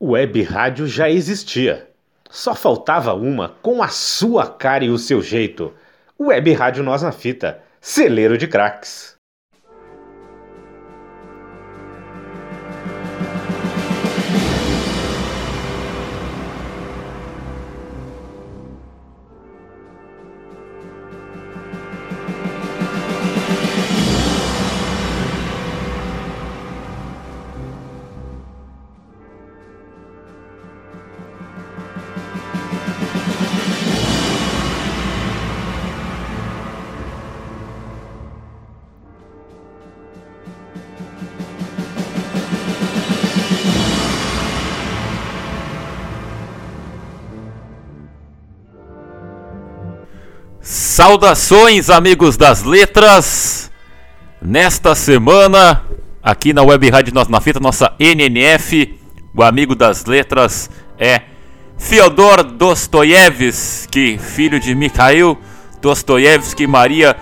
Web rádio já existia. Só faltava uma com a sua cara e o seu jeito. Web Rádio Nós na Fita, celeiro de craques. Saudações, amigos das letras! Nesta semana, aqui na Web Rádio Nós na Fita, nossa NNF, o amigo das letras é Fyodor Dostoiévski, filho de Mikhail Dostoiévski e Maria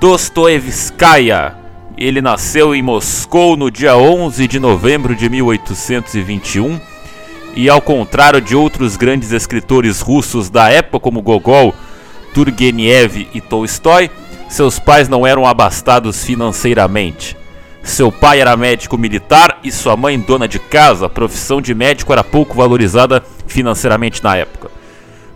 Dostoevskaya. Ele nasceu em Moscou no dia 11 de novembro de 1821 e, ao contrário de outros grandes escritores russos da época, como Gogol, Turgenev e Tolstói, seus pais não eram abastados financeiramente. Seu pai era médico militar e sua mãe dona de casa. A profissão de médico era pouco valorizada financeiramente na época.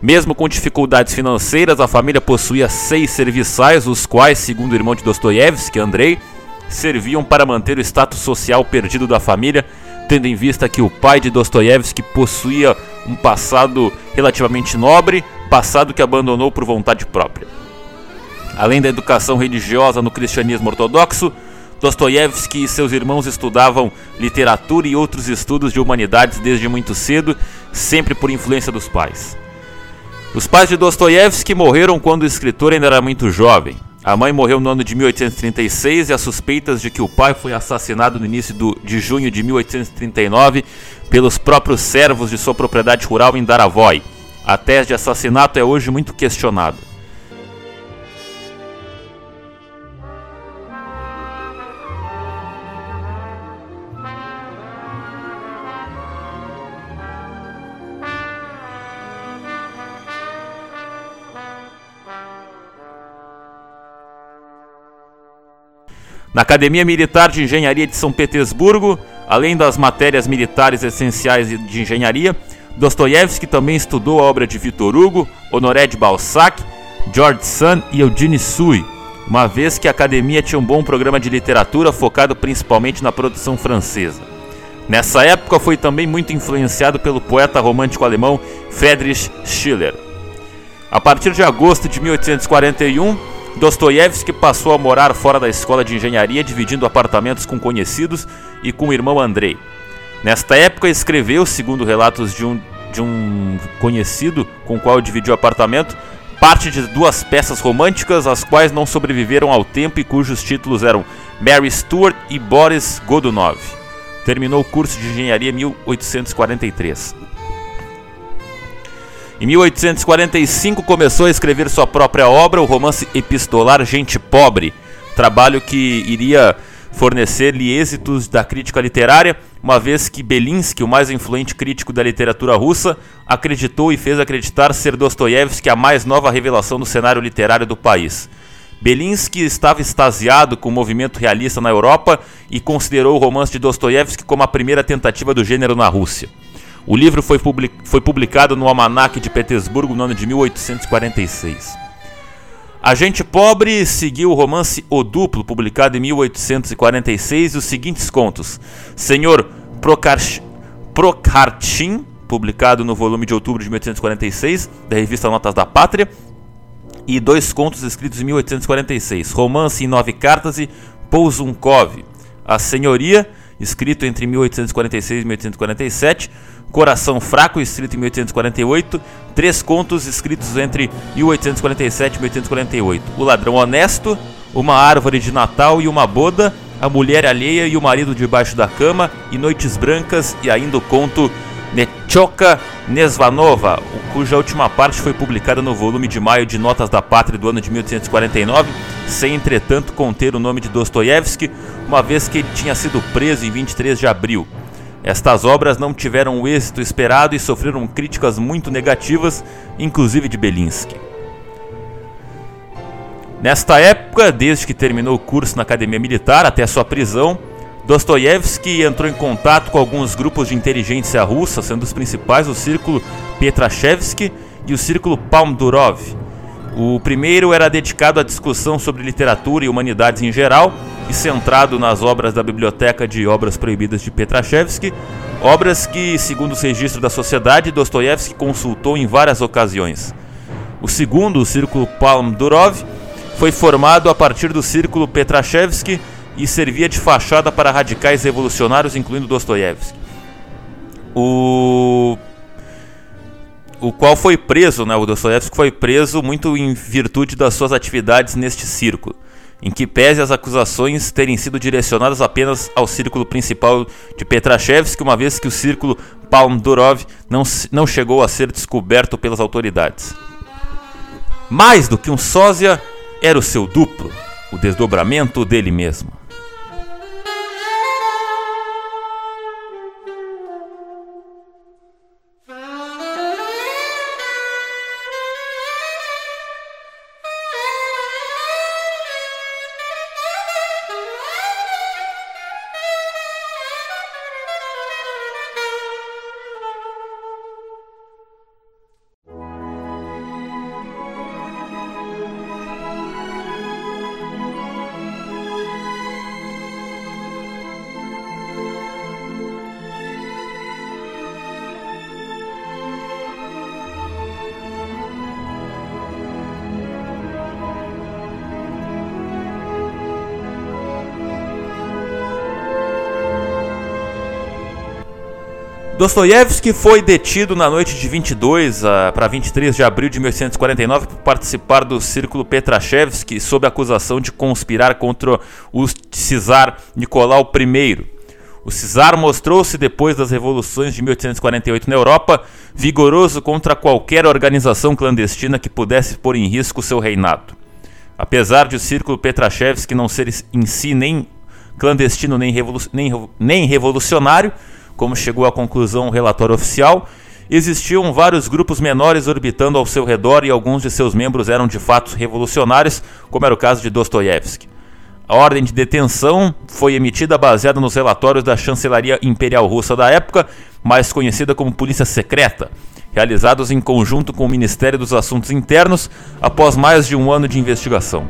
Mesmo com dificuldades financeiras, a família possuía seis serviçais, os quais, segundo o irmão de Dostoiévski, Andrei, serviam para manter o status social perdido da família, tendo em vista que o pai de Dostoiévski possuía um passado relativamente nobre, passado que abandonou por vontade própria. Além da educação religiosa no cristianismo ortodoxo, Dostoiévski e seus irmãos estudavam literatura e outros estudos de humanidades desde muito cedo, sempre por influência dos pais. Os pais de Dostoiévski morreram quando o escritor ainda era muito jovem. A mãe morreu no ano de 1836 e as suspeitas de que o pai foi assassinado no início do, de junho de 1839 pelos próprios servos de sua propriedade rural em Daravoy. A tese de assassinato é hoje muito questionada. Na Academia Militar de Engenharia de São Petersburgo, além das matérias militares essenciais de engenharia, Dostoiévski também estudou a obra de Victor Hugo, Honoré de Balzac, George Sand e Eugene Sui, uma vez que a academia tinha um bom programa de literatura focado principalmente na produção francesa. Nessa época foi também muito influenciado pelo poeta romântico alemão Friedrich Schiller. A partir de agosto de 1841, Dostoiévski passou a morar fora da escola de engenharia, dividindo apartamentos com conhecidos e com o irmão Andrei. Nesta época, escreveu, segundo relatos de um, de um conhecido com o qual dividiu apartamento, parte de duas peças românticas, as quais não sobreviveram ao tempo e cujos títulos eram Mary Stuart e Boris Godunov. Terminou o curso de engenharia em 1843. Em 1845 começou a escrever sua própria obra, o romance epistolar Gente Pobre, trabalho que iria fornecer-lhe êxitos da crítica literária, uma vez que Belinsky, o mais influente crítico da literatura russa, acreditou e fez acreditar ser Dostoiévski a mais nova revelação do cenário literário do país. Belinsky estava extasiado com o movimento realista na Europa e considerou o romance de Dostoiévski como a primeira tentativa do gênero na Rússia. O livro foi, publicado no Almanac de Petersburgo no ano de 1846. A Gente Pobre seguiu o romance O Duplo, publicado em 1846, e os seguintes contos: Senhor Prokhartin, publicado no volume de outubro de 1846, da revista Notas da Pátria, e dois contos escritos em 1846, Romance em Nove Cartas e Pouzunkov, A Senhoria, escrito entre 1846 e 1847, Coração Fraco, escrito em 1848, três contos escritos entre 1847 e 1848. O Ladrão Honesto, Uma Árvore de Natal e uma Boda, A Mulher Alheia e o Marido Debaixo da Cama, e Noites Brancas, e ainda o conto Nechoka Nesvanova, cuja última parte foi publicada no volume de maio de Notas da Pátria do ano de 1849, sem entretanto conter o nome de Dostoiévski, uma vez que ele tinha sido preso em 23 de abril. Estas obras não tiveram o êxito esperado e sofreram críticas muito negativas, inclusive de Belinsky. Nesta época, desde que terminou o curso na Academia Militar até sua prisão, Dostoiévski entrou em contato com alguns grupos de inteligência russa, sendo os principais o Círculo Petrashevsky e o Círculo Palmdurov. O primeiro era dedicado à discussão sobre literatura e humanidades em geral e centrado nas obras da Biblioteca de Obras Proibidas de Petrashevsky, obras que, segundo os registros da sociedade, Dostoiévski consultou em várias ocasiões. O segundo, o Círculo Palmdurov, foi formado a partir do Círculo Petrashevsky e servia de fachada para radicais revolucionários, incluindo Dostoiévski. O o qual foi preso, né, o Dostoiévski foi preso muito em virtude das suas atividades neste círculo, em que pese as acusações terem sido direcionadas apenas ao círculo principal de Petrashevski, uma vez que o círculo Palmdurov não, não chegou a ser descoberto pelas autoridades. Mais do que um sósia, era o seu duplo, o desdobramento dele mesmo. Dostoiévski foi detido na noite de 22 para 23 de abril de 1849 por participar do Círculo Petrashevski sob acusação de conspirar contra o czar Nicolau I. O czar mostrou-se depois das revoluções de 1848 na Europa vigoroso contra qualquer organização clandestina que pudesse pôr em risco seu reinado. Apesar de o Círculo Petrashevski não ser em si nem clandestino nem, revolu nem, nem revolucionário, como chegou à conclusão o relatório oficial, existiam vários grupos menores orbitando ao seu redor e alguns de seus membros eram de fato revolucionários, como era o caso de Dostoiévski. A ordem de detenção foi emitida baseada nos relatórios da Chancelaria Imperial Russa da época, mais conhecida como Polícia Secreta, realizados em conjunto com o Ministério dos Assuntos Internos após mais de um ano de investigação.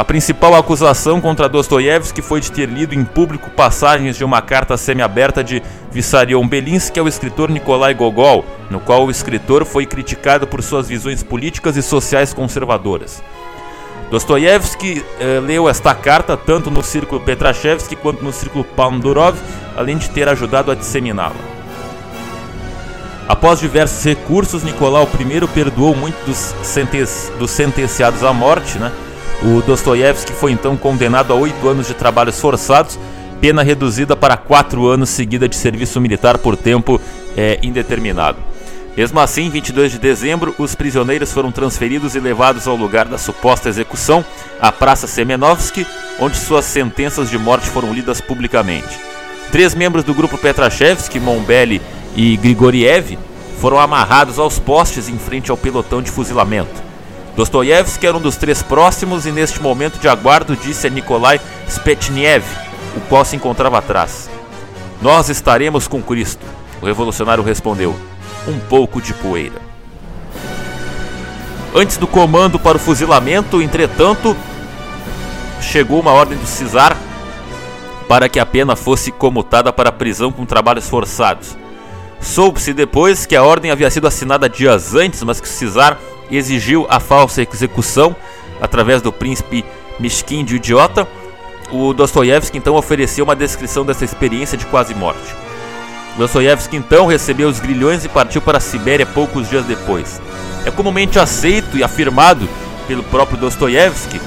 A principal acusação contra Dostoiévski foi de ter lido em público passagens de uma carta semiaberta de Vissarion Belinsky ao escritor Nikolai Gogol, no qual o escritor foi criticado por suas visões políticas e sociais conservadoras. Dostoiévski eh, leu esta carta tanto no círculo Petrashevski quanto no círculo Pandurov, além de ter ajudado a disseminá-la. Após diversos recursos, Nicolau I perdoou muitos dos, dos sentenciados à morte, né? O Dostoiévski foi então condenado a oito anos de trabalhos forçados, pena reduzida para quatro anos seguida de serviço militar por tempo é, indeterminado. Mesmo assim, em 22 de dezembro, os prisioneiros foram transferidos e levados ao lugar da suposta execução, a Praça Semenovsky, onde suas sentenças de morte foram lidas publicamente. Três membros do grupo Petrashevski, Mombelli e Grigoriev, foram amarrados aos postes em frente ao pelotão de fuzilamento. Dostoiévski era um dos três próximos e neste momento de aguardo disse a Nikolai Spetniev, o qual se encontrava atrás. Nós estaremos com Cristo. O revolucionário respondeu: Um pouco de poeira. Antes do comando para o fuzilamento, entretanto, chegou uma ordem do Cisar para que a pena fosse comutada para prisão com trabalhos forçados. Soube-se depois que a ordem havia sido assinada dias antes, mas que o exigiu a falsa execução através do príncipe Mishkin de idiota. O Dostoiévski então ofereceu uma descrição dessa experiência de quase morte. Dostoiévski então recebeu os grilhões e partiu para a Sibéria poucos dias depois. É comumente aceito e afirmado pelo próprio Dostoiévski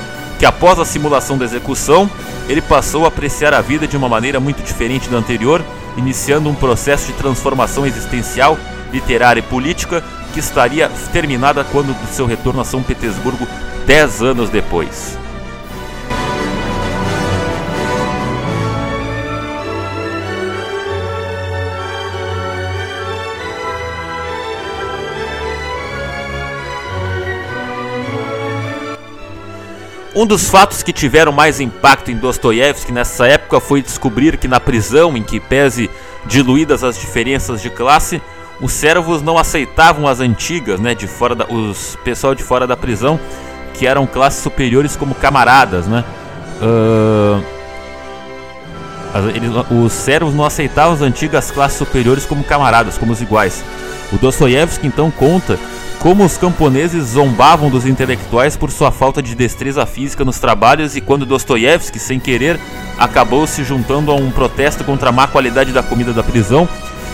que após a simulação da execução, ele passou a apreciar a vida de uma maneira muito diferente da anterior, iniciando um processo de transformação existencial, literária e política que estaria terminada quando do seu retorno a São Petersburgo dez anos depois. Um dos fatos que tiveram mais impacto em Dostoiévski nessa época foi descobrir que na prisão, em que pese diluídas as diferenças de classe, os servos não aceitavam as antigas, né, de fora da, os pessoal de fora da prisão, que eram classes superiores como camaradas, né? Uh, eles, os servos não aceitavam as antigas classes superiores como camaradas, como os iguais. O Dostoiévski então conta como os camponeses zombavam dos intelectuais por sua falta de destreza física nos trabalhos e quando Dostoiévski, sem querer, acabou se juntando a um protesto contra a má qualidade da comida da prisão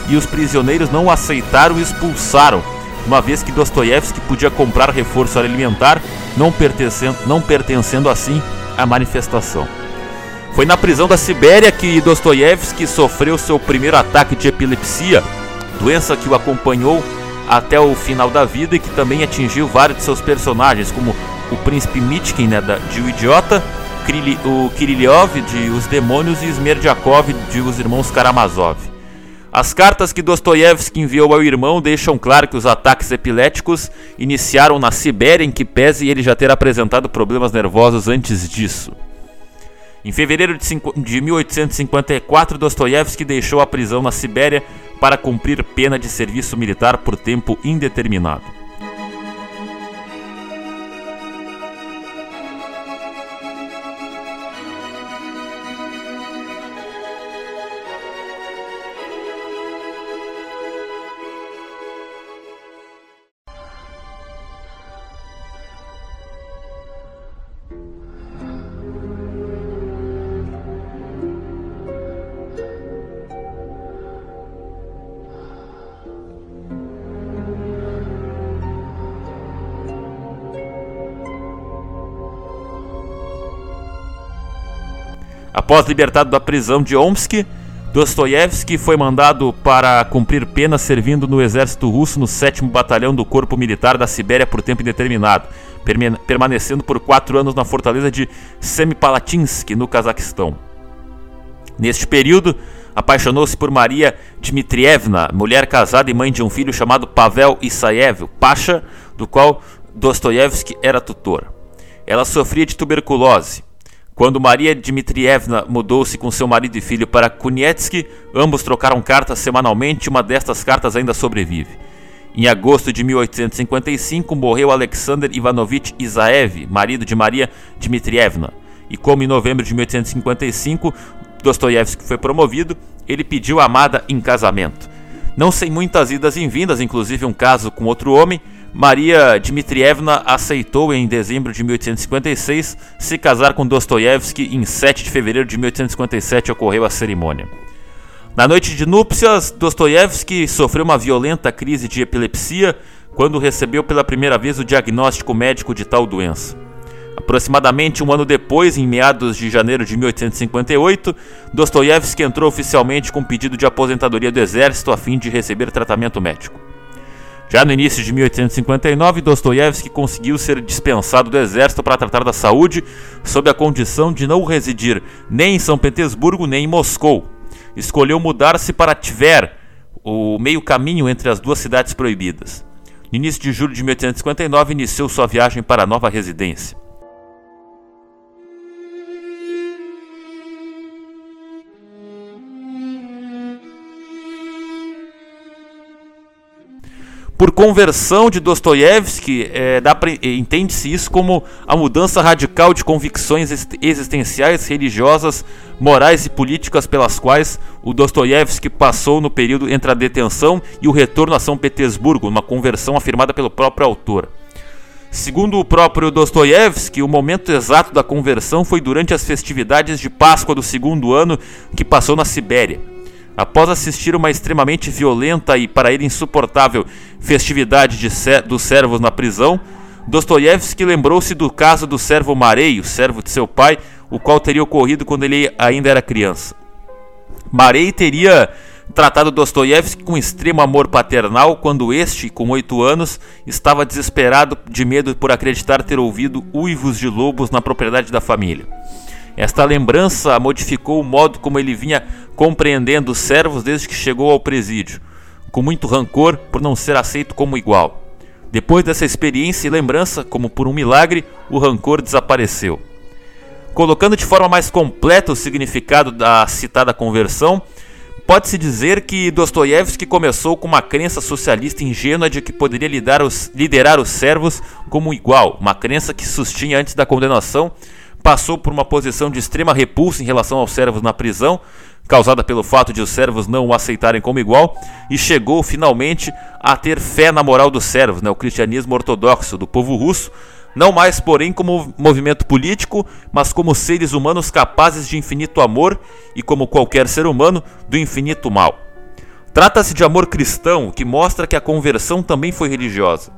e os prisioneiros não aceitaram e expulsaram, uma vez que Dostoiévski podia comprar reforço alimentar, não pertencendo, não pertencendo assim à manifestação. Foi na prisão da Sibéria que Dostoiévski sofreu seu primeiro ataque de epilepsia, doença que o acompanhou até o final da vida e que também atingiu vários de seus personagens, como o príncipe Mitkin né, de O Idiota, o Kirillov de Os Demônios e Smerdyakov de Os Irmãos Karamazov. As cartas que Dostoiévski enviou ao irmão deixam claro que os ataques epiléticos iniciaram na Sibéria, em que pese ele já ter apresentado problemas nervosos antes disso. Em fevereiro de 1854, Dostoiévski deixou a prisão na Sibéria para cumprir pena de serviço militar por tempo indeterminado. Após libertado da prisão de Omsk, Dostoiévski foi mandado para cumprir pena servindo no exército russo no 7 Batalhão do Corpo Militar da Sibéria por tempo indeterminado, permanecendo por quatro anos na fortaleza de Semipalatinsk, no Cazaquistão. Neste período, apaixonou-se por Maria Dmitrievna, mulher casada e mãe de um filho chamado Pavel Isaev, Pasha, do qual Dostoiévski era tutor. Ela sofria de tuberculose. Quando Maria Dmitrievna mudou-se com seu marido e filho para Kunietsky, ambos trocaram cartas semanalmente e uma destas cartas ainda sobrevive. Em agosto de 1855 morreu Alexander Ivanovich Isaev, marido de Maria Dmitrievna, e como em novembro de 1855 Dostoiévski foi promovido, ele pediu a amada em casamento. Não sem muitas idas e vindas, inclusive um caso com outro homem, Maria Dmitrievna aceitou em dezembro de 1856 se casar com Dostoiévski em 7 de fevereiro de 1857 ocorreu a cerimônia. Na noite de núpcias, Dostoiévski sofreu uma violenta crise de epilepsia quando recebeu pela primeira vez o diagnóstico médico de tal doença. Aproximadamente um ano depois, em meados de janeiro de 1858, Dostoiévski entrou oficialmente com pedido de aposentadoria do exército a fim de receber tratamento médico. Já no início de 1859, Dostoiévski conseguiu ser dispensado do exército para tratar da saúde, sob a condição de não residir nem em São Petersburgo nem em Moscou. Escolheu mudar-se para Tver, o meio caminho entre as duas cidades proibidas. No início de julho de 1859, iniciou sua viagem para a nova residência. Por conversão de Dostoiévski, é, entende-se isso como a mudança radical de convicções existenciais, religiosas, morais e políticas pelas quais o Dostoiévski passou no período entre a detenção e o retorno a São Petersburgo, uma conversão afirmada pelo próprio autor. Segundo o próprio Dostoiévski, o momento exato da conversão foi durante as festividades de Páscoa do segundo ano que passou na Sibéria. Após assistir uma extremamente violenta e para ele insuportável festividade de dos servos na prisão, Dostoiévski lembrou-se do caso do servo Marei, o servo de seu pai, o qual teria ocorrido quando ele ainda era criança. Marei teria tratado Dostoiévski com extremo amor paternal quando este, com oito anos, estava desesperado de medo por acreditar ter ouvido uivos de lobos na propriedade da família. Esta lembrança modificou o modo como ele vinha compreendendo os servos desde que chegou ao presídio, com muito rancor por não ser aceito como igual. Depois dessa experiência e lembrança, como por um milagre, o rancor desapareceu. Colocando de forma mais completa o significado da citada conversão, pode-se dizer que Dostoiévski começou com uma crença socialista ingênua de que poderia liderar os, liderar os servos como igual, uma crença que sustinha antes da condenação, passou por uma posição de extrema repulsa em relação aos servos na prisão, causada pelo fato de os servos não o aceitarem como igual, e chegou finalmente a ter fé na moral dos servos, né, o cristianismo ortodoxo do povo russo, não mais, porém, como movimento político, mas como seres humanos capazes de infinito amor e, como qualquer ser humano, do infinito mal. Trata-se de amor cristão, que mostra que a conversão também foi religiosa.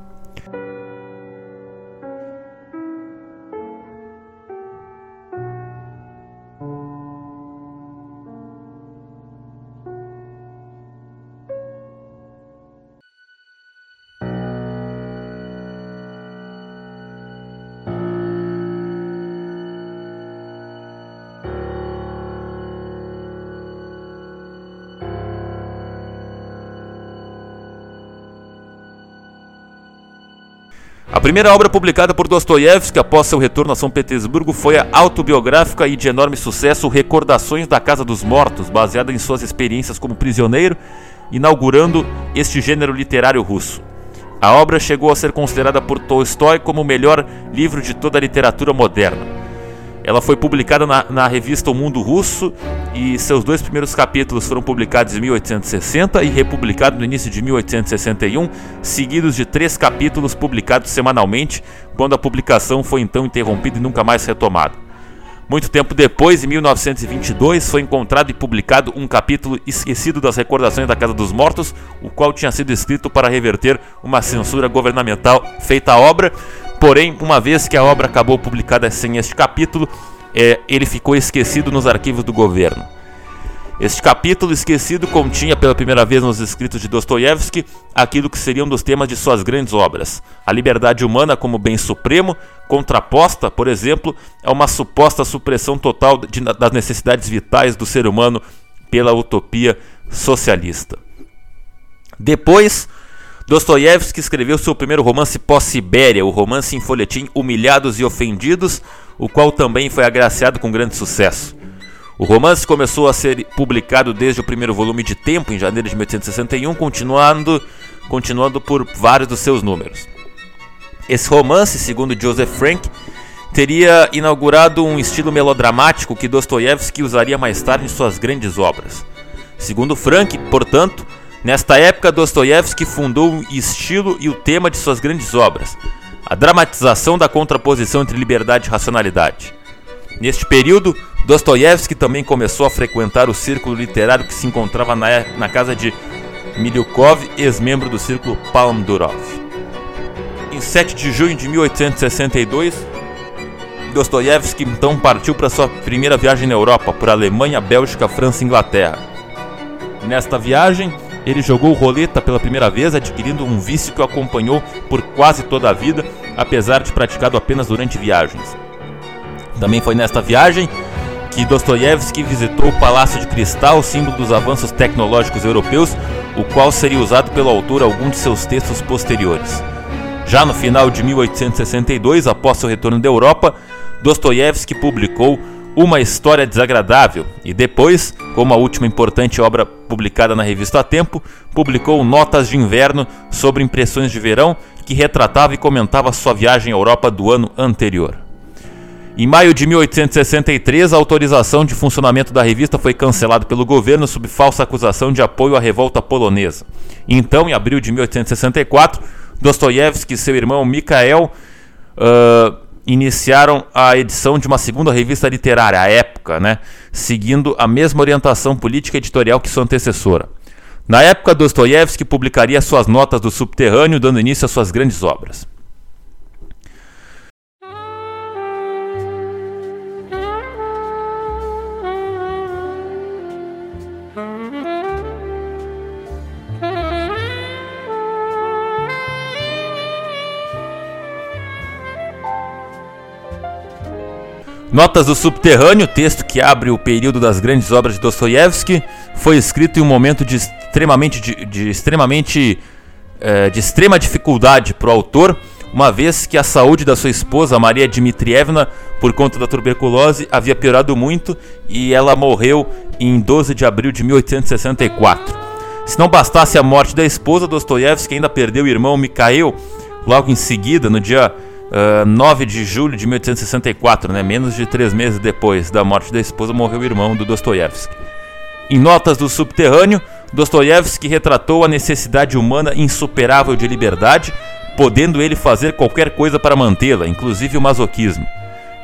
Primeira obra publicada por Dostoiévski após seu retorno a São Petersburgo foi a autobiográfica e de enorme sucesso Recordações da Casa dos Mortos, baseada em suas experiências como prisioneiro, inaugurando este gênero literário russo. A obra chegou a ser considerada por Tolstói como o melhor livro de toda a literatura moderna. Ela foi publicada na, na, revista O Mundo Russo e seus dois primeiros capítulos foram publicados em 1860 e republicados no início de 1861, seguidos de três capítulos publicados semanalmente, quando a publicação foi então interrompida e nunca mais retomada. Muito tempo depois, em 1922, foi encontrado e publicado um capítulo esquecido das recordações da Casa dos Mortos, o qual tinha sido escrito para reverter uma censura governamental feita à obra, Porém, uma vez que a obra acabou publicada sem este capítulo, é, ele ficou esquecido nos arquivos do governo. Este capítulo esquecido continha pela primeira vez nos escritos de Dostoiévski aquilo que seriam dos temas de suas grandes obras: a liberdade humana como bem supremo, contraposta, por exemplo, a uma suposta supressão total de, das necessidades vitais do ser humano pela utopia socialista. Depois, Dostoiévski escreveu seu primeiro romance pós-Sibéria, o romance em folhetim Humilhados e Ofendidos, o qual também foi agraciado com grande sucesso. O romance começou a ser publicado desde o primeiro volume de Tempo, em janeiro de 1861, continuando, continuando por vários dos seus números. Esse romance, segundo Joseph Frank, teria inaugurado um estilo melodramático que Dostoiévski usaria mais tarde em suas grandes obras. Segundo Frank, portanto, Nesta época, Dostoiévski fundou o estilo e o tema de suas grandes obras, a dramatização da contraposição entre liberdade e racionalidade. Neste período, Dostoiévski também começou a frequentar o círculo literário que se encontrava na, na casa de Milyukov, ex-membro do círculo Palm Durov. Em 7 de junho de 1862, Dostoiévski então partiu para sua primeira viagem na Europa, por Alemanha, Bélgica, França e Inglaterra. Nesta viagem, ele jogou roleta pela primeira vez, adquirindo um vício que o acompanhou por quase toda a vida, apesar de praticado apenas durante viagens. Também foi nesta viagem que Dostoiévski visitou o Palácio de Cristal, símbolo dos avanços tecnológicos europeus, o qual seria usado pelo autor algum de seus textos posteriores. Já no final de 1862, após seu retorno da Europa, Dostoiévski publicou uma História Desagradável e depois, como a última importante obra publicada na revista A Tempo, publicou Notas de Inverno sobre impressões de verão que retratava e comentava sua viagem à Europa do ano anterior. Em maio de 1863, a autorização de funcionamento da revista foi cancelada pelo governo sob falsa acusação de apoio à revolta polonesa. Então, em abril de 1864, Dostoiévski e seu irmão Mikhail uh, iniciaram a edição de uma segunda revista literária, a Época, né, seguindo a mesma orientação política editorial que sua antecessora. Na época, Dostoiévski publicaria suas notas do subterrâneo, dando início às suas grandes obras. Notas do Subterrâneo, texto que abre o período das grandes obras de Dostoiévski, foi escrito em um momento de extremamente, de, de extremamente é, de extrema dificuldade para o autor, uma vez que a saúde da sua esposa, Maria Dmitrievna, por conta da tuberculose, havia piorado muito e ela morreu em 12 de abril de 1864. Se não bastasse a morte da esposa, Dostoiévski ainda perdeu o irmão Mikhail logo em seguida, no dia uh, ah, 9 de julho de 1864, né, menos de três meses depois da morte da esposa, morreu o irmão do Dostoiévski. Em Notas do Subterrâneo, Dostoiévski retratou a necessidade humana insuperável de liberdade, podendo ele fazer qualquer coisa para mantê-la, inclusive o masoquismo.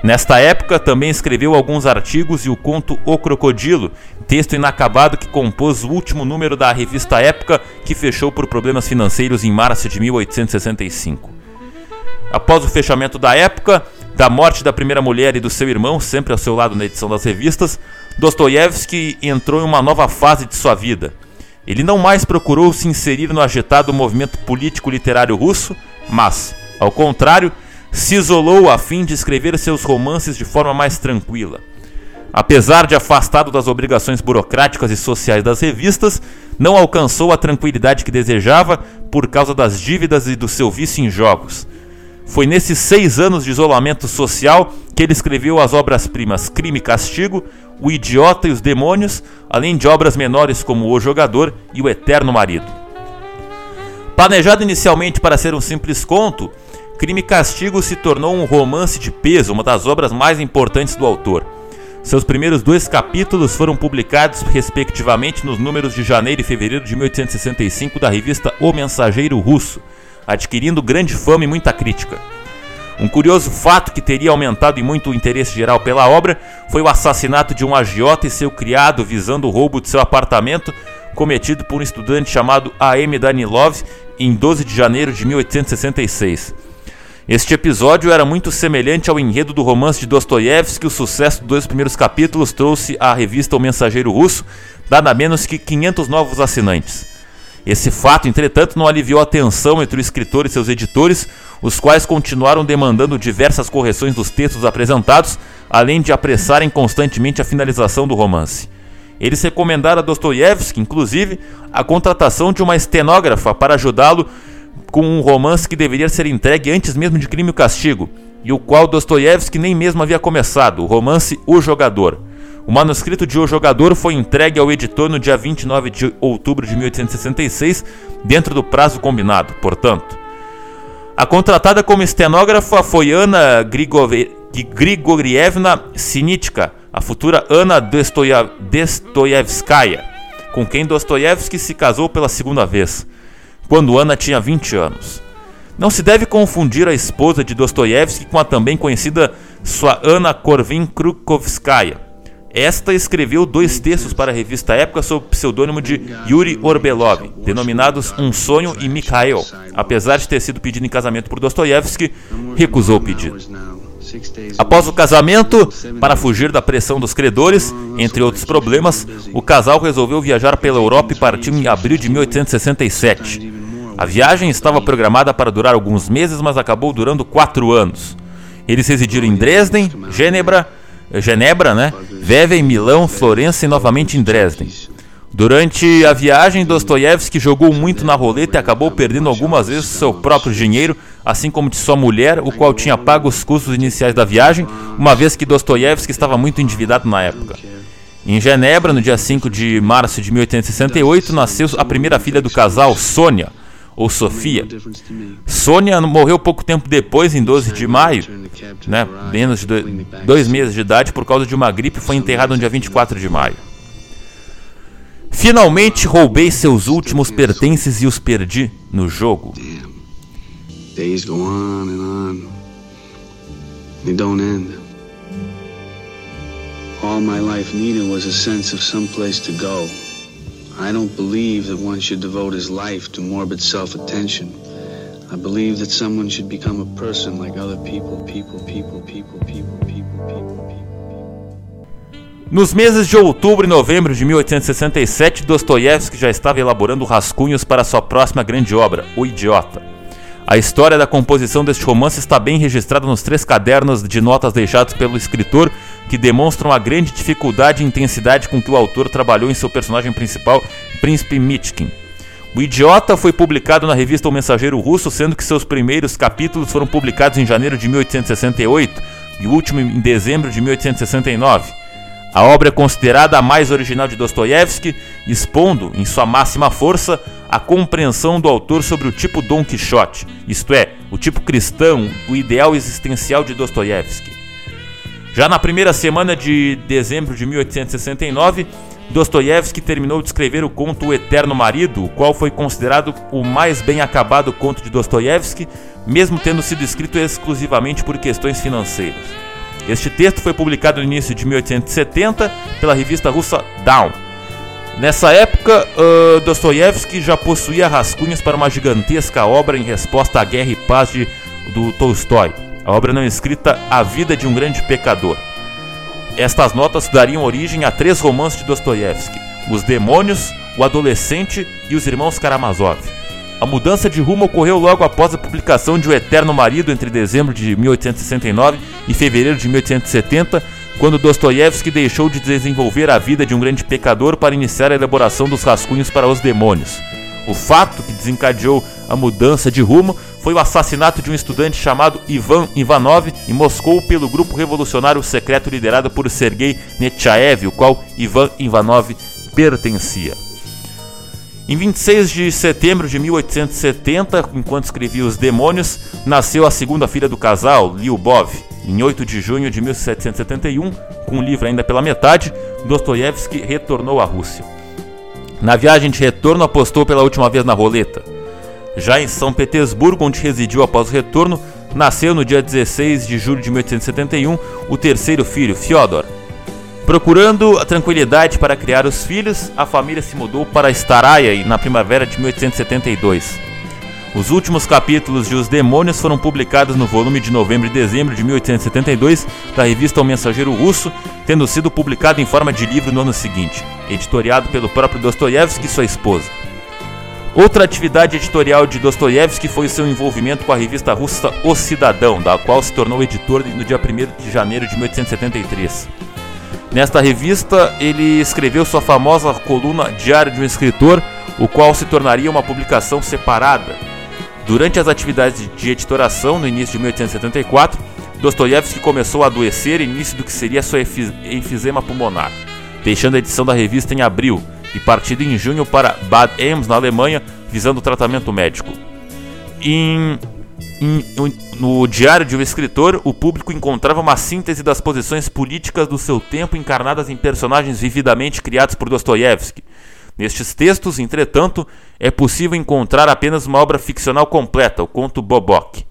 Nesta época, também escreveu alguns artigos e o conto O Crocodilo, texto inacabado que compôs o último número da revista Época, que fechou por problemas financeiros em março de 1865. Após o fechamento da época, da morte da primeira mulher e do seu irmão, sempre ao seu lado na edição das revistas, Dostoiévski entrou em uma nova fase de sua vida. Ele não mais procurou se inserir no agitado movimento político-literário russo, mas, ao contrário, se isolou a fim de escrever seus romances de forma mais tranquila. Apesar de afastado das obrigações burocráticas e sociais das revistas, não alcançou a tranquilidade que desejava por causa das dívidas e do seu vício em jogos. Foi nesses seis anos de isolamento social que ele escreveu as obras-primas Crime e Castigo, o Idiota e os Demônios, além de obras menores como O Jogador e O Eterno Marido. Planejado inicialmente para ser um simples conto, Crime e Castigo se tornou um romance de peso, uma das obras mais importantes do autor. Seus primeiros dois capítulos foram publicados, respectivamente, nos números de janeiro e fevereiro de 1865 da revista O Mensageiro Russo, adquirindo grande fama e muita crítica. Um curioso fato que teria aumentado em muito o interesse geral pela obra foi o assassinato de um agiota e seu criado visando o roubo de seu apartamento, cometido por um estudante chamado A.M. Danilov em 12 de janeiro de 1866. Este episódio era muito semelhante ao enredo do romance de Dostoiévski, o sucesso dos dois primeiros capítulos trouxe à revista O Mensageiro Russo nada menos que 500 novos assinantes. Esse fato, entretanto, não aliviou a tensão entre o escritor e seus editores, os quais continuaram demandando diversas correções dos textos apresentados, além de apressarem constantemente a finalização do romance. Eles recomendaram a Dostoiévski, inclusive, a contratação de uma estenógrafa para ajudá-lo com um romance que deveria ser entregue antes mesmo de Crime e Castigo, e o qual Dostoiévski nem mesmo havia começado, o romance O Jogador. O manuscrito de O Jogador foi entregue ao editor no dia 29 de outubro de 1866, dentro do prazo combinado, portanto. A contratada como estenógrafa foi Ana Grigorievna Sinitka, a futura Ana Dostoiévskaya, com quem Dostoiévski se casou pela segunda vez, quando Ana tinha 20 anos. Não se deve confundir a esposa de Dostoiévski com a também conhecida sua Ana Korvin Krukovskaya, esta escreveu dois textos para a revista Época sob o pseudônimo de Yuri Orbelov, denominados Um Sonho e Mikhail. Apesar de ter sido pedido em casamento por Dostoiévski, recusou o pedido. Após o casamento, para fugir da pressão dos credores, entre outros problemas, o casal resolveu viajar pela Europa e partiu em abril de 1867. A viagem estava programada para durar alguns meses, mas acabou durando quatro anos. Eles residiram em Dresden, Gênebra, Genebra, né? Veven, Milão, Florença e novamente em Dresden. Durante a viagem, Dostoiévski jogou muito na roleta e acabou perdendo algumas vezes seu próprio dinheiro, assim como de sua mulher, o qual tinha pago os custos iniciais da viagem, uma vez que Dostoiévski estava muito endividado na época. Em Genebra, no dia 5 de março de 1868, nasceu a primeira filha do casal, Sônia, ou Sofia. Sônia morreu pouco tempo depois, em 12 de maio, né, menos de dois meses de idade, por causa de uma gripe, foi enterrada no dia 24 de maio. Finalmente roubei seus últimos pertences e os perdi no jogo. Days go on and on. They don't end. All my life needed was a sense of some place to go. I don't believe that one should devote his life to morbid self-attention. I believe that someone should become a person like other people, people, people, people, people, people, people, people. Nos meses de outubro e novembro de 1867, Dostoiévski já estava elaborando rascunhos para sua próxima grande obra, O Idiota. A história da composição deste romance está bem registrada nos três cadernos de notas deixados pelo escritor, que demonstram a grande dificuldade e intensidade com que o autor trabalhou em seu personagem principal, Príncipe Mitkin. O Idiota foi publicado na revista O Mensageiro Russo, sendo que seus primeiros capítulos foram publicados em janeiro de 1868 e o último em dezembro de 1869. A obra é considerada a mais original de Dostoiévski, expondo, em sua máxima força, a compreensão do autor sobre o tipo Dom Quixote, isto é, o tipo cristão, o ideal existencial de Dostoiévski. Já na primeira semana de dezembro de 1869, Dostoiévski terminou de escrever o conto O Eterno Marido, o qual foi considerado o mais bem acabado conto de Dostoiévski, mesmo tendo sido escrito exclusivamente por questões financeiras. Este texto foi publicado no início de 1870 pela revista russa Down. Nessa época, uh, Dostoiévski já possuía rascunhos para uma gigantesca obra em resposta à Guerra e Paz de, do Tolstói, a obra não escrita A Vida de um Grande Pecador. Estas notas dariam origem a três romances de Dostoiévski: Os Demônios, O Adolescente e Os Irmãos Karamazov. A mudança de rumo ocorreu logo após a publicação de O Eterno Marido entre dezembro de 1869 e fevereiro de 1870, quando Dostoiévski deixou de desenvolver a vida de um grande pecador para iniciar a elaboração dos rascunhos para os demônios. O fato que desencadeou a mudança de rumo foi o assassinato de um estudante chamado Ivan Ivanov em Moscou pelo grupo revolucionário secreto liderado por Sergei Nechaev, o qual Ivan Ivanov pertencia. Em 26 de setembro de 1870, enquanto escrevia Os Demônios, nasceu a segunda filha do casal, Lyubov. Em 8 de junho de 1771, com o livro ainda pela metade, Dostoiévski retornou à Rússia. Na viagem de retorno, apostou pela última vez na roleta. Já em São Petersburgo, onde residiu após o retorno, nasceu no dia 16 de julho de 1871 o terceiro filho, Fyodor. Procurando a tranquilidade para criar os filhos, a família se mudou para Staraya na primavera de 1872. Os últimos capítulos de Os Demônios foram publicados no volume de novembro e dezembro de 1872 da revista O Mensageiro Russo, tendo sido publicado em forma de livro no ano seguinte, editoriado pelo próprio Dostoiévski e sua esposa. Outra atividade editorial de Dostoiévski foi seu envolvimento com a revista russa O Cidadão, da qual se tornou editor no dia 1 de janeiro de 1873. Nesta revista, ele escreveu sua famosa coluna Diário de um Escritor, o qual se tornaria uma publicação separada. Durante as atividades de editoração, no início de 1874, Dostoiévski começou a adoecer, início do que seria sua enfisema pulmonar, deixando a edição da revista em abril, e partido em junho para Bad Ems, na Alemanha, visando tratamento médico. Em, em, no Diário de um Escritor, o público encontrava uma síntese das posições políticas do seu tempo encarnadas em personagens vividamente criados por Dostoiévski. Nestes textos, entretanto, é possível encontrar apenas uma obra ficcional completa, o conto Bobok.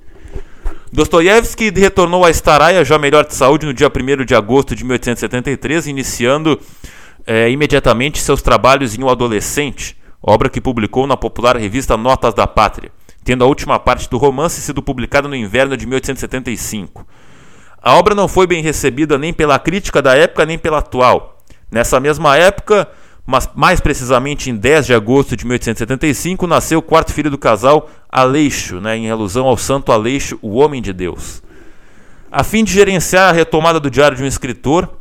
Dostoiévski retornou a Staraya já melhor de saúde no dia 1 de agosto de 1873, iniciando é, imediatamente seus trabalhos em O Adolescente, obra que publicou na popular revista Notas da Pátria, tendo a última parte do romance sido publicada no inverno de 1875. A obra não foi bem recebida nem pela crítica da época nem pela atual. Nessa mesma época, mas mais precisamente em 10 de agosto de 1875, nasceu o quarto filho do casal, Aleixo, né, em alusão ao santo Aleixo, o homem de Deus. A fim de gerenciar a retomada do diário de um escritor,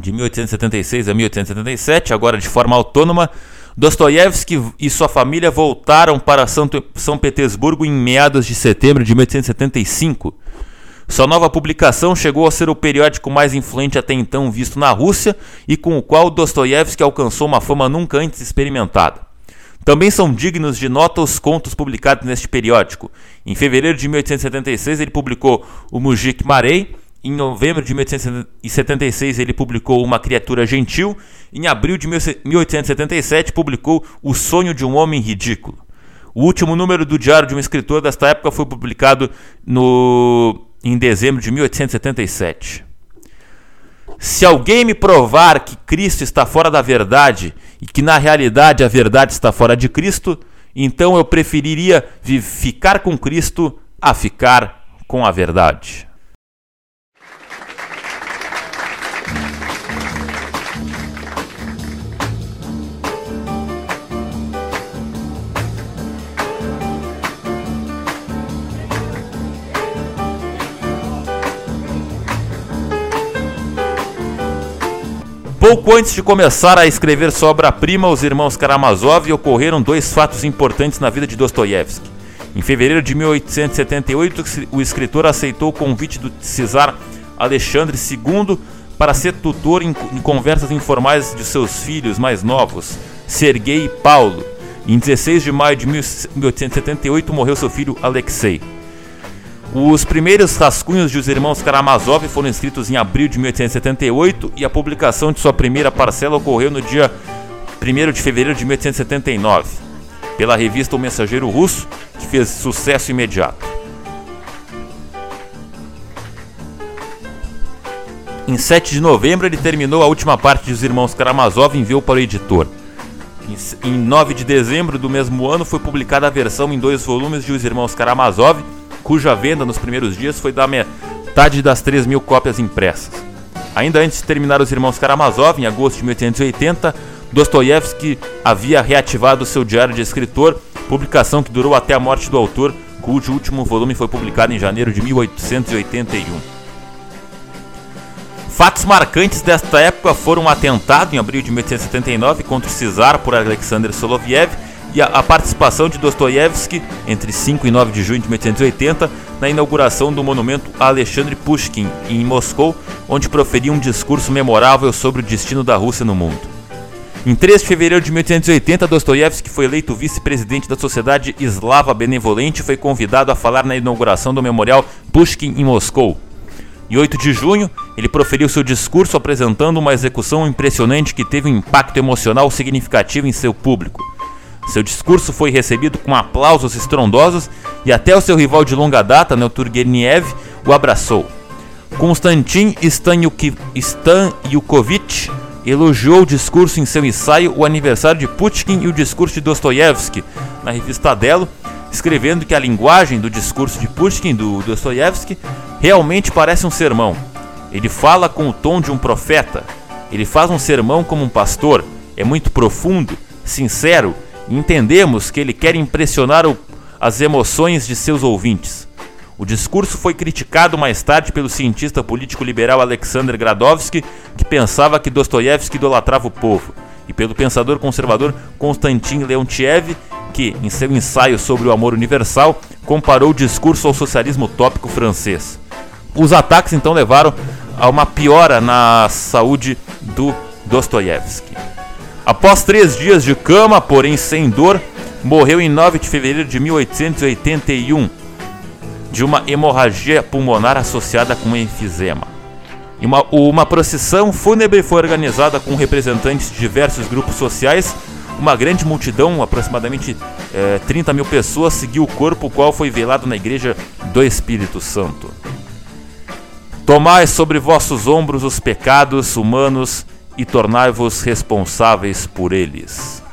de 1876 a 1877, agora de forma autônoma, Dostoiévski e sua família voltaram para São Petersburgo em meados de setembro de 1875. Sua nova publicação chegou a ser o periódico mais influente até então visto na Rússia e com o qual Dostoiévski alcançou uma fama nunca antes experimentada. Também são dignos de nota os contos publicados neste periódico. Em fevereiro de 1876 ele publicou O Mujik Marei, em novembro de 1876, ele publicou Uma Criatura Gentil. Em abril de 1877, publicou O Sonho de um Homem Ridículo. O último número do Diário de um Escritor desta época foi publicado no, em dezembro de 1877. Se alguém me provar que Cristo está fora da verdade e que na realidade a verdade está fora de Cristo, então eu preferiria ficar com Cristo a ficar com a verdade. Pouco antes de começar a escrever sua obra-prima, os irmãos Karamazov ocorreram dois fatos importantes na vida de Dostoiévski. Em fevereiro de 1878, o escritor aceitou o convite do czar Alexandre II para ser tutor em, conversas informais de seus filhos mais novos, Sergei e Paulo. Em 16 de maio de 1878 morreu seu filho Alexei. Os primeiros rascunhos de Os Irmãos Karamazov foram escritos em abril de 1878 e a publicação de sua primeira parcela ocorreu no dia 1 de fevereiro de 1879, pela revista O Mensageiro Russo, que fez sucesso imediato. Em 7 de novembro, ele terminou a última parte de Os Irmãos Karamazov e enviou para o editor. Em 9 de dezembro do mesmo ano, foi publicada a versão em dois volumes de Os Irmãos Karamazov, cuja venda nos primeiros dias foi da metade das 3 mil cópias impressas. Ainda antes de terminar Os Irmãos Karamazov, em agosto de 1880, Dostoiévski havia reativado seu diário de escritor, publicação que durou até a morte do autor, cujo último volume foi publicado em janeiro de 1881. Fatos marcantes desta época foram um atentado em abril de 1879 contra o Czar por Alexander Soloviev e a, a participação de Dostoiévski entre 5 e 9 de junho de 1880 na inauguração do monumento Alexandre Pushkin em Moscou, onde proferia um discurso memorável sobre o destino da Rússia no mundo. Em 3 de fevereiro de 1880, Dostoiévski foi eleito vice-presidente da Sociedade Eslava Benevolente e foi convidado a falar na inauguração do memorial Pushkin em Moscou. Em 8 de junho, ele proferiu seu discurso apresentando uma execução impressionante que teve um impacto emocional significativo em seu público. Seu discurso foi recebido com aplausos estrondosos e até o seu rival de longa data, Turgenev, o abraçou. Konstantin Stanyukovich elogiou o discurso em seu ensaio O Aniversário de Pushkin e o Discurso de Dostoiévski, na revista Adelo, escrevendo que a linguagem do discurso de Pushkin do Dostoiévski realmente parece um sermão. Ele fala com o tom de um profeta. Ele faz um sermão como um pastor. É muito profundo, sincero entendemos que ele quer impressionar o, as emoções de seus ouvintes. O discurso foi criticado mais tarde pelo cientista político liberal Alexander Gradovsky, que pensava que Dostoiévski idolatrava o povo, e pelo pensador conservador Konstantin Leontiev, que, em seu ensaio sobre o amor universal, comparou o discurso ao socialismo utópico francês. Os ataques então levaram a uma piora na saúde do Dostoiévski. Após três dias de cama, porém sem dor, morreu em 9 de fevereiro de 1881 de uma hemorragia pulmonar associada com enfisema. Uma, uma procissão fúnebre foi organizada com representantes de diversos grupos sociais uma grande multidão, aproximadamente é, 30 mil pessoas, seguiu o corpo, o qual foi velado na igreja do Espírito Santo. Tomai sobre vossos ombros os pecados humanos e tornai-vos responsáveis por eles.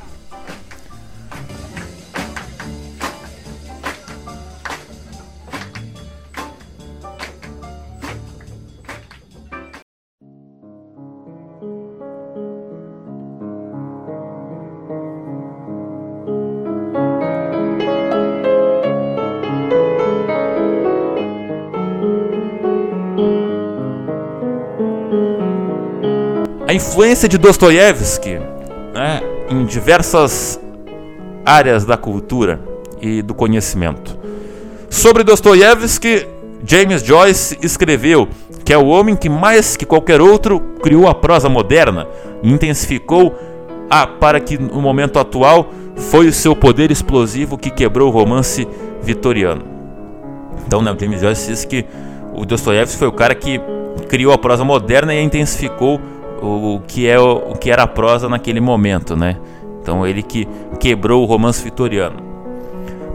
Influência de Dostoiévski né, em diversas áreas da cultura e do conhecimento. Sobre Dostoiévski, James Joyce escreveu que é o homem que mais que qualquer outro criou a prosa moderna e intensificou a para que no momento atual foi o seu poder explosivo que quebrou o romance vitoriano. Então, né, James Joyce diz que o Dostoiévski foi o cara que criou a prosa moderna e a intensificou o, que é o, o que era a prosa naquele momento, né? Então ele que quebrou o romance vitoriano.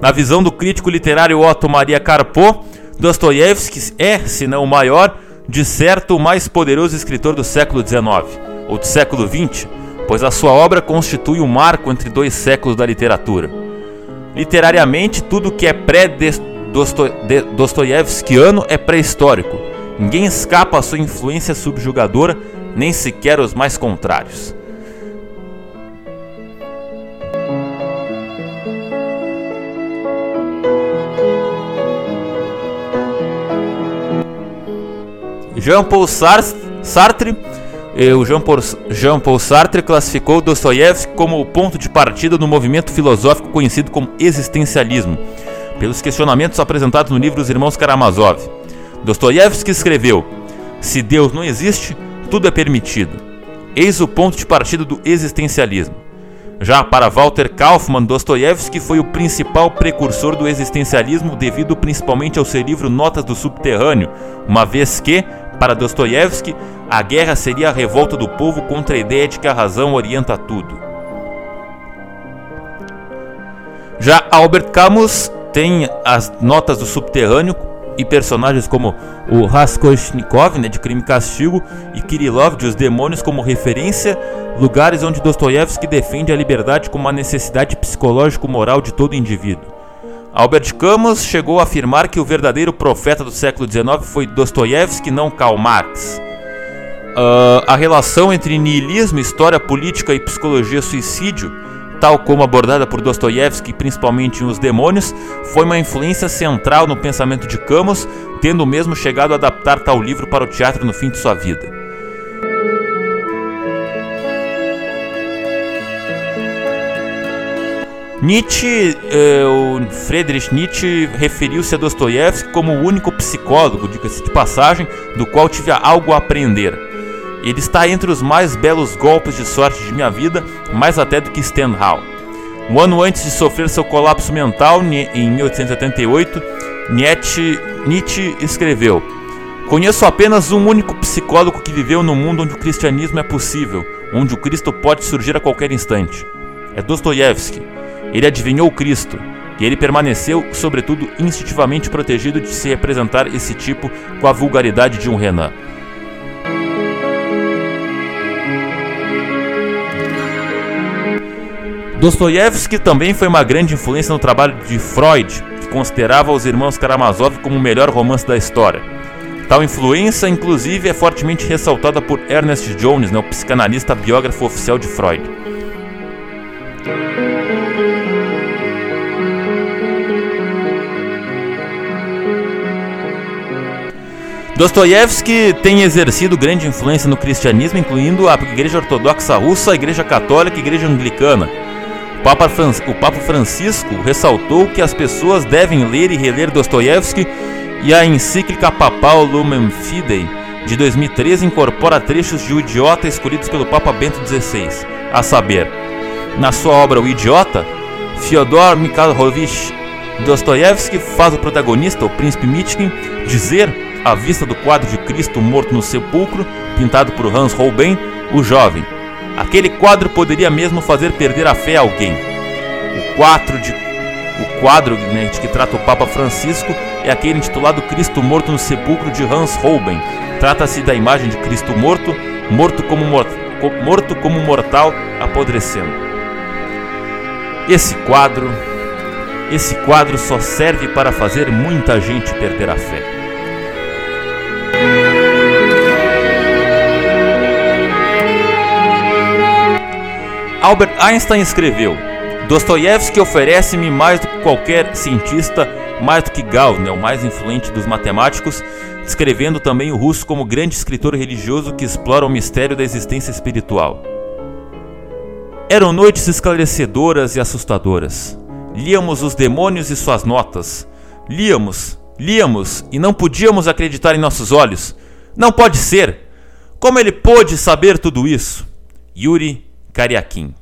Na visão do crítico literário Otto Maria Karpo, Dostoiévski é, se não o maior, de certo o mais poderoso escritor do século XIX ou do século XX, pois a sua obra constitui um marco entre dois séculos da literatura. Literariamente, tudo que é pré-dostoiévskiano é pré-histórico. Ninguém escapa à sua influência subjugadora nem sequer os mais contrários. Jean-Paul Sartre o Jean-Paul Jean Sartre classificou Dostoiévski como o ponto de partida do movimento filosófico conhecido como existencialismo, pelos questionamentos apresentados no livro Os Irmãos Karamazov. Dostoiévski escreveu: Se Deus não existe, tudo é permitido. Eis o ponto de partida do existencialismo. Já para Walter Kaufmann, Dostoiévski foi o principal precursor do existencialismo devido principalmente ao seu livro Notas do Subterrâneo, uma vez que, para Dostoiévski, a guerra seria a revolta do povo contra a ideia de que a razão orienta tudo. Já Albert Camus tem as notas do subterrâneo e personagens como o Raskolnikov, né, de Crime e Castigo, e Kirillov, de Os Demônios, como referência, lugares onde Dostoiévski defende a liberdade como uma necessidade psicológico-moral de todo indivíduo. Albert Camus chegou a afirmar que o verdadeiro profeta do século XIX foi Dostoiévski, não Karl Marx. Uh, a relação entre niilismo, história política e psicologia suicídio, tal como abordada por Dostoiévski, principalmente em Os Demônios, foi uma influência central no pensamento de Camus, tendo mesmo chegado a adaptar tal livro para o teatro no fim de sua vida. Nietzsche, eh, o Friedrich Nietzsche referiu-se a Dostoiévski como o único psicólogo, diga-se de passagem, do qual tive algo a aprender. Ele está entre os mais belos golpes de sorte de minha vida, mais até do que Stendhal. Um ano antes de sofrer seu colapso mental, em 1878, Nietzsche, escreveu: Conheço apenas um único psicólogo que viveu no mundo onde o cristianismo é possível, onde o Cristo pode surgir a qualquer instante. É Dostoiévski. Ele adivinhou Cristo, e ele permaneceu, sobretudo, instintivamente protegido de se representar esse tipo com a vulgaridade de um Renan. Dostoiévski também foi uma grande influência no trabalho de Freud, que considerava os irmãos Karamazov como o melhor romance da história. Tal influência, inclusive, é fortemente ressaltada por Ernest Jones, né, o psicanalista biógrafo oficial de Freud. Dostoiévski tem exercido grande influência no cristianismo, incluindo a Igreja Ortodoxa Russa, a Igreja Católica e a Igreja Anglicana. O Papa, o Papa Francisco ressaltou que as pessoas devem ler e reler Dostoiévski e a encíclica papal Lumen Fidei de 2013 incorpora trechos de O Idiota escolhidos pelo Papa Bento XVI, a saber, na sua obra O Idiota, Fyodor Mikhailovich Dostoiévski faz o protagonista, o príncipe Mitkin, dizer à vista do quadro de Cristo morto no sepulcro, pintado por Hans Holbein, o jovem. Aquele quadro poderia mesmo fazer perder a fé a alguém. O quadro, de, o quadro né, de que trata o Papa Francisco é aquele intitulado Cristo Morto no Sepulcro de Hans Holbein. Trata-se da imagem de Cristo morto, morto como, morto como mortal, apodrecendo. Esse quadro, esse quadro só serve para fazer muita gente perder a fé. Albert Einstein escreveu: Dostoiévski oferece-me mais do que qualquer cientista, mais do que Gauss, né, o mais influente dos matemáticos, descrevendo também o russo como grande escritor religioso que explora o mistério da existência espiritual. Eram noites esclarecedoras e assustadoras. Líamos os demônios e suas notas. Líamos, líamos e não podíamos acreditar em nossos olhos. Não pode ser! Como ele pôde saber tudo isso? Yuri Cariaquim.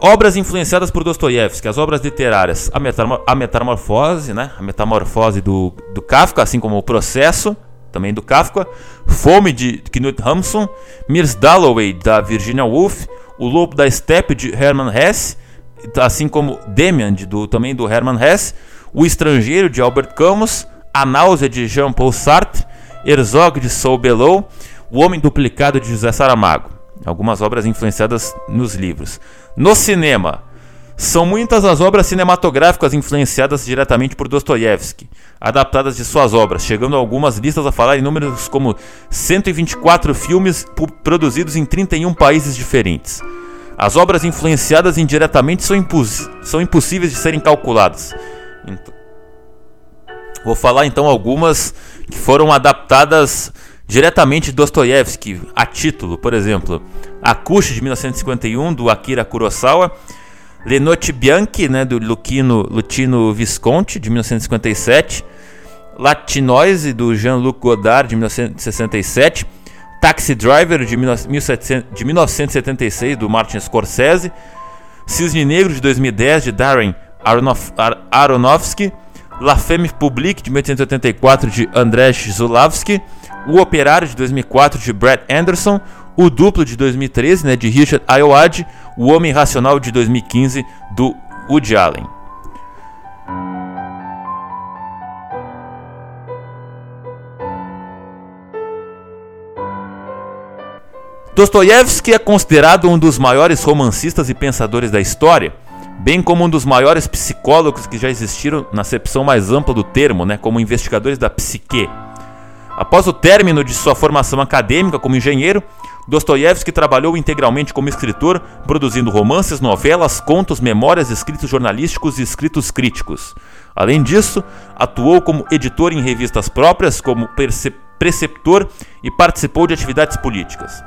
Obras influenciadas por Dostoiévski, as obras literárias, a, metamor a Metamorfose, né? A Metamorfose do, do Kafka, assim como o Processo, também do Kafka, Fome de Knut Hamsun, Mirs Dalloway da Virginia Woolf, O Lobo da Steppe de Hermann Hesse, assim como Demian do, também do Hermann Hesse, O Estrangeiro de Albert Camus, A Náusea de Jean-Paul Sartre, Herzog de Saul Bellow, O Homem Duplicado de José Saramago. Algumas obras influenciadas nos livros. No cinema, São muitas as obras cinematográficas influenciadas diretamente por Dostoiévski, adaptadas de suas obras, chegando algumas listas a falar em números como 124 filmes produzidos em 31 países diferentes. As obras influenciadas indiretamente são, são impossíveis de serem calculadas. Então, vou falar então algumas que foram adaptadas diretamente Dostoiévski, a título, por exemplo, A Kush de 1951 do Akira Kurosawa Le Notte Bianche, né, do Lucino, Lucino Visconti, de 1957. Latinoise, do Jean-Luc Godard, de 1967. Taxi Driver, de, 1700, de 1976, do Martin Scorsese. Cisne Negro, de 2010, de Darren Aronof, Ar, Aronofsky. La Femme Publique, de 1884, de Andrzej Zulawski. O Operário, de 2004, de Brad Anderson. O Duplo, de 2013, né, de Richard Ayoade o Homem Racional de 2015 do Woody Allen. Dostoiévski é considerado um dos maiores romancistas e pensadores da história, bem como um dos maiores psicólogos que já existiram na acepção mais ampla do termo, né, como investigadores da psique. Após o término de sua formação acadêmica como engenheiro, Dostoiévski trabalhou integralmente como escritor, produzindo romances, novelas, contos, memórias, escritos jornalísticos e escritos críticos. Além disso, atuou como editor em revistas próprias, como preceptor e participou de atividades políticas.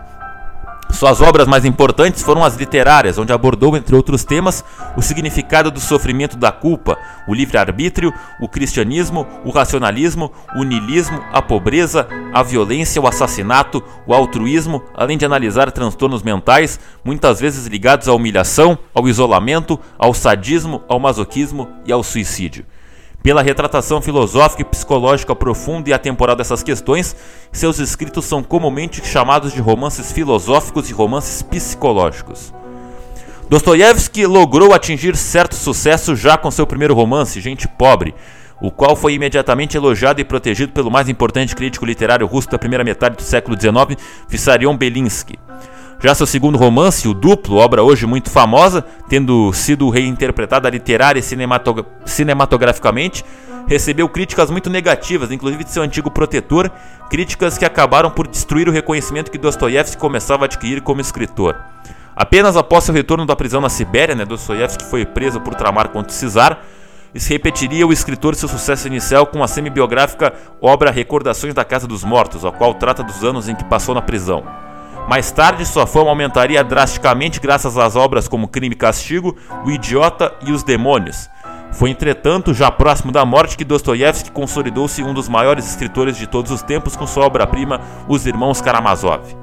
Suas obras mais importantes foram as literárias, onde abordou, entre outros temas, o significado do sofrimento da culpa, o livre-arbítrio, o cristianismo, o racionalismo, o niilismo, a pobreza, a violência, o assassinato, o altruísmo, além de analisar transtornos mentais, muitas vezes ligados à humilhação, ao isolamento, ao sadismo, ao masoquismo e ao suicídio. Pela retratação filosófica e psicológica profunda e atemporal dessas questões, seus escritos são comumente chamados de romances filosóficos e romances psicológicos. Dostoiévski logrou atingir certo sucesso já com seu primeiro romance, Gente Pobre, o qual foi imediatamente elogiado e protegido pelo mais importante crítico literário russo da primeira metade do século XIX, Vissarion Belinsky. Já seu segundo romance, O Duplo, obra hoje muito famosa, tendo sido reinterpretada literária e cinematog cinematograficamente, recebeu críticas muito negativas, inclusive de seu antigo protetor, críticas que acabaram por destruir o reconhecimento que Dostoiévski começava a adquirir como escritor. Apenas após seu retorno da prisão na Sibéria, né, Dostoiévski foi preso por tramar contra Cesar, e se repetiria o escritor seu sucesso inicial com a semi-biográfica obra Recordações da Casa dos Mortos, a qual trata dos anos em que passou na prisão. Mais tarde, sua fama aumentaria drasticamente graças às obras como Crime e Castigo, O Idiota e Os Demônios. Foi, entretanto, já próximo da morte que Dostoiévski consolidou-se um dos maiores escritores de todos os tempos com sua obra-prima Os Irmãos Karamazov.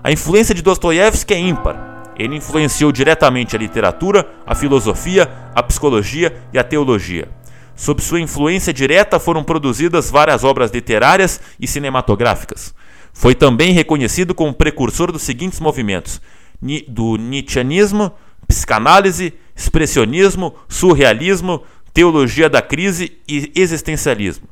A influência de Dostoiévski é ímpar. Ele influenciou diretamente a literatura, a filosofia, a psicologia e a teologia. Sob sua influência direta foram produzidas várias obras literárias e cinematográficas. Foi também reconhecido como precursor dos seguintes movimentos: do Nietzscheanismo, psicanálise, expressionismo, surrealismo, teologia da crise e existencialismo.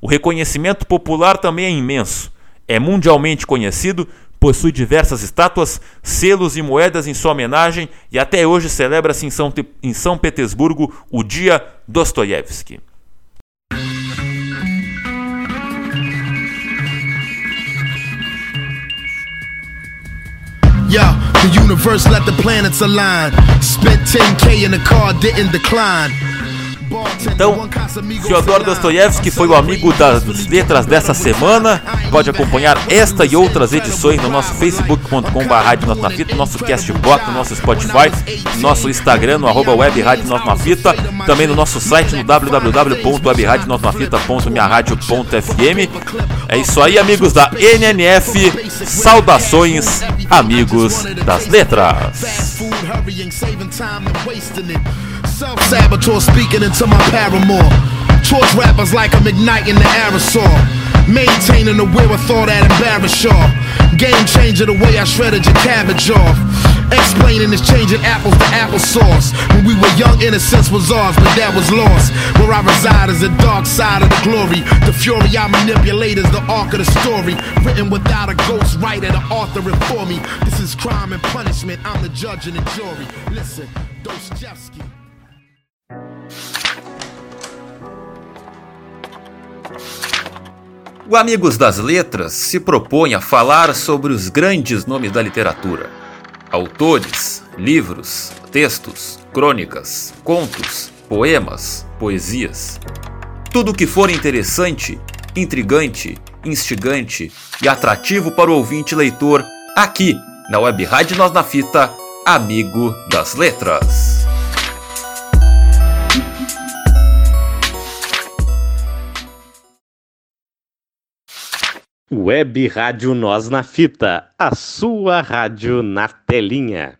O reconhecimento popular também é imenso. É mundialmente conhecido, possui diversas estátuas, selos e moedas em sua homenagem e até hoje celebra-se em São, em São Petersburgo o Dia Dostoiévski. Yo, the universe let the planets align. Spent 10k in the car, didn't decline. Então, Fyodor Dostoiévski foi o amigo das letras dessa semana. Pode acompanhar esta e outras edições no nosso facebook.com.br, nosso castbox, no nosso Spotify, nosso Instagram, no arroba web também no nosso site no www.webradionotnafita.minharadio.fm. É isso aí, amigos da NNF. Saudações, amigos das letras. Self-saboteur speaking into my paramour. Torch rappers like I'm igniting the aerosol. Maintaining the wherewithal that embarrass y'all. Game changer the way I shredded your cabbage off. Explaining is changing apples to applesauce. When we were young, innocence was ours, but that was lost. Where I reside is the dark side of the glory. The fury I manipulate is the arc of the story. Written without a ghost writer, the author it for me. This is crime and punishment. I'm the judge and the jury. Listen, Dostoevsky. O Amigos das Letras se propõe a falar sobre os grandes nomes da literatura. Autores, livros, textos, crônicas, contos, poemas, poesias. Tudo que for interessante, intrigante, instigante e atrativo para o ouvinte leitor, aqui na Web Rádio Nós na Fita, Amigo das Letras. Web Rádio Nós na Fita, a sua rádio na telinha.